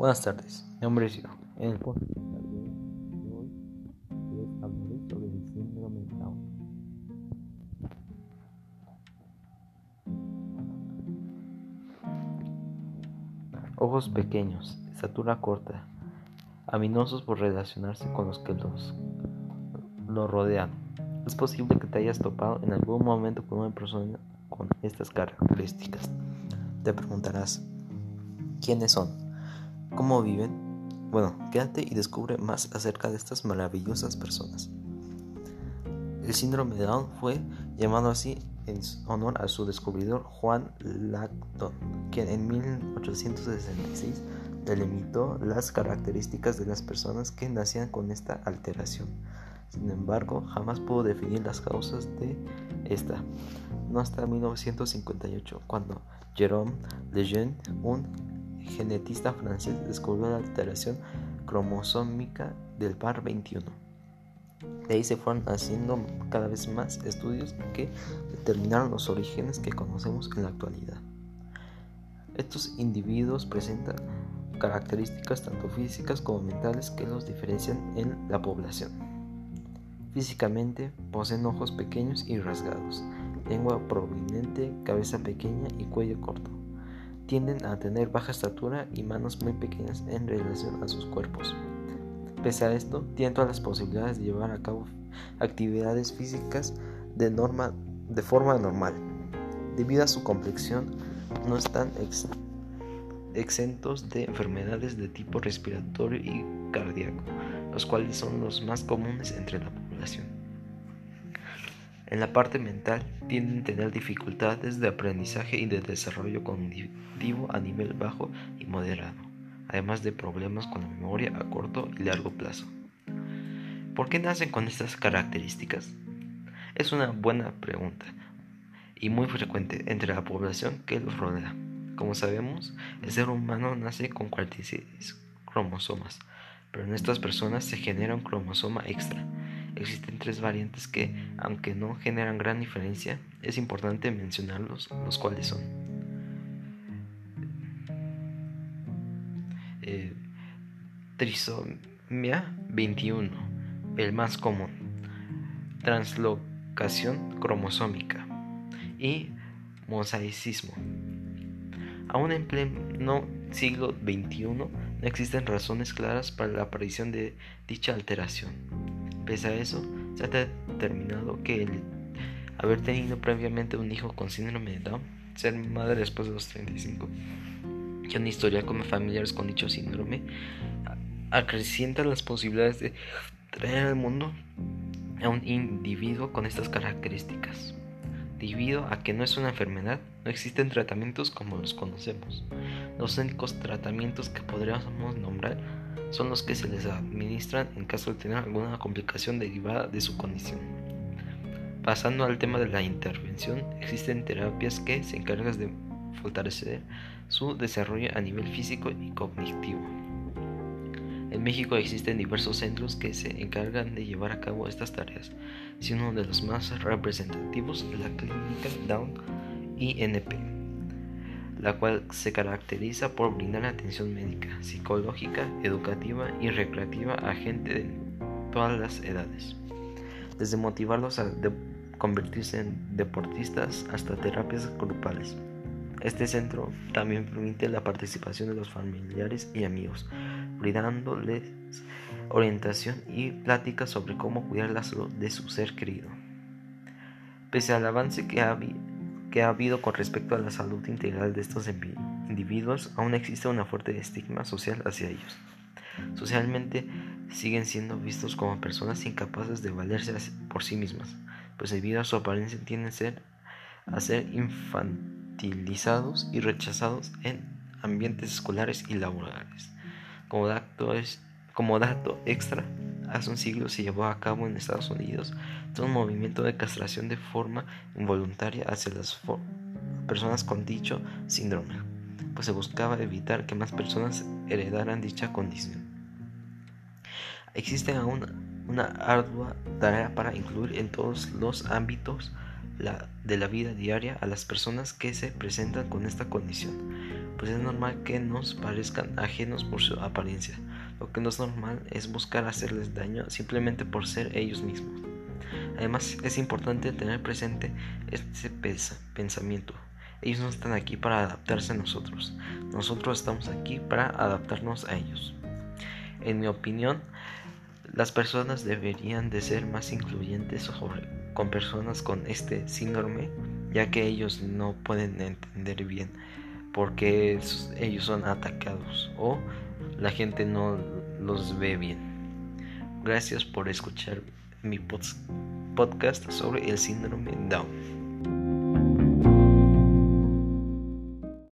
Buenas tardes, mi nombre es Ciro. En el podcast de hoy les hablaré sobre el síndrome de Down. Ojos pequeños, estatura corta, aminosos por relacionarse con los que los, los rodean. Es posible que te hayas topado en algún momento con una persona con estas características. Te preguntarás, ¿quiénes son? ¿Cómo viven? Bueno, quédate y descubre más acerca de estas maravillosas personas. El síndrome de Down fue llamado así en honor a su descubridor Juan Langton, quien en 1866 delimitó las características de las personas que nacían con esta alteración. Sin embargo, jamás pudo definir las causas de esta, no hasta 1958, cuando Jérôme Lejeune, un genetista francés, descubrió la alteración cromosómica del par 21. De ahí se fueron haciendo cada vez más estudios que determinaron los orígenes que conocemos en la actualidad. Estos individuos presentan características tanto físicas como mentales que los diferencian en la población. Físicamente poseen ojos pequeños y rasgados, lengua prominente, cabeza pequeña y cuello corto. Tienden a tener baja estatura y manos muy pequeñas en relación a sus cuerpos. Pese a esto, tienen todas las posibilidades de llevar a cabo actividades físicas de, forma normal. Debido a su complexión, no están exentos de enfermedades de tipo respiratorio y cardíaco, los cuales son los más comunes entre la población. En la parte mental, tienden a tener dificultades de aprendizaje y de desarrollo cognitivo a nivel bajo y moderado, además de problemas con la memoria a corto y largo plazo. ¿Por qué nacen con estas características? Es una buena pregunta y muy frecuente entre la población que los rodea. Como sabemos, el ser humano nace con 46 cromosomas, pero en estas personas se genera un cromosoma extra. Existen tres variantes que, aunque no generan gran diferencia, es importante mencionarlos, los cuales son eh, trisomia 21, el más común, translocación cromosómica y mosaicismo. Aún en pleno siglo XXI no existen razones claras para la aparición de dicha alteración. Pese a eso, se ha determinado que el haber tenido previamente un hijo con síndrome de Down, ser madre después de los 35 y una historia con familiares con dicho síndrome, acrecienta las posibilidades de traer al mundo a un individuo con estas características. Debido a que no es una enfermedad, no existen tratamientos como los conocemos. Los únicos tratamientos que podríamos nombrar son los que se les administran en caso de tener alguna complicación derivada de su condición. Pasando al tema de la intervención, existen terapias que se encargan de fortalecer su desarrollo a nivel físico y cognitivo. En México existen diversos centros que se encargan de llevar a cabo estas tareas, siendo uno de los más representativos la Clínica Down INP, la cual se caracteriza por brindar atención médica, psicológica, educativa y recreativa a gente de todas las edades, desde motivarlos a convertirse en deportistas hasta terapias grupales. Este centro también permite la participación de los familiares y amigos, brindándoles orientación y pláticas sobre cómo cuidar la salud de su ser querido. Pese al avance que ha, habido con respecto a la salud integral de estos individuos, aún existe una fuerte estigma social hacia ellos. Socialmente siguen siendo vistos como personas incapaces de valerse por sí mismas, pues debido a su apariencia tienden a ser, a ser infantilizados y rechazados en ambientes escolares y laborales. Como dato, como dato extra, hace un siglo se llevó a cabo en Estados Unidos todo un movimiento de castración de forma involuntaria hacia las personas con dicho síndrome, pues se buscaba evitar que más personas heredaran dicha condición. Existe aún una ardua tarea para incluir en todos los ámbitos de la vida diaria a las personas que se presentan con esta condición, pues es normal que nos parezcan ajenos por su apariencia. Lo que no es normal es buscar hacerles daño simplemente por ser ellos mismos. Además, es importante tener presente este pensamiento. Ellos no están aquí para adaptarse a nosotros. Nosotros estamos aquí para adaptarnos a ellos. En mi opinión, las personas deberían de ser más incluyentes con personas con este síndrome, ya que ellos no pueden entender bien por qué ellos son atacados o la gente no los ve bien. Gracias por escuchar mi podcast sobre el síndrome Down.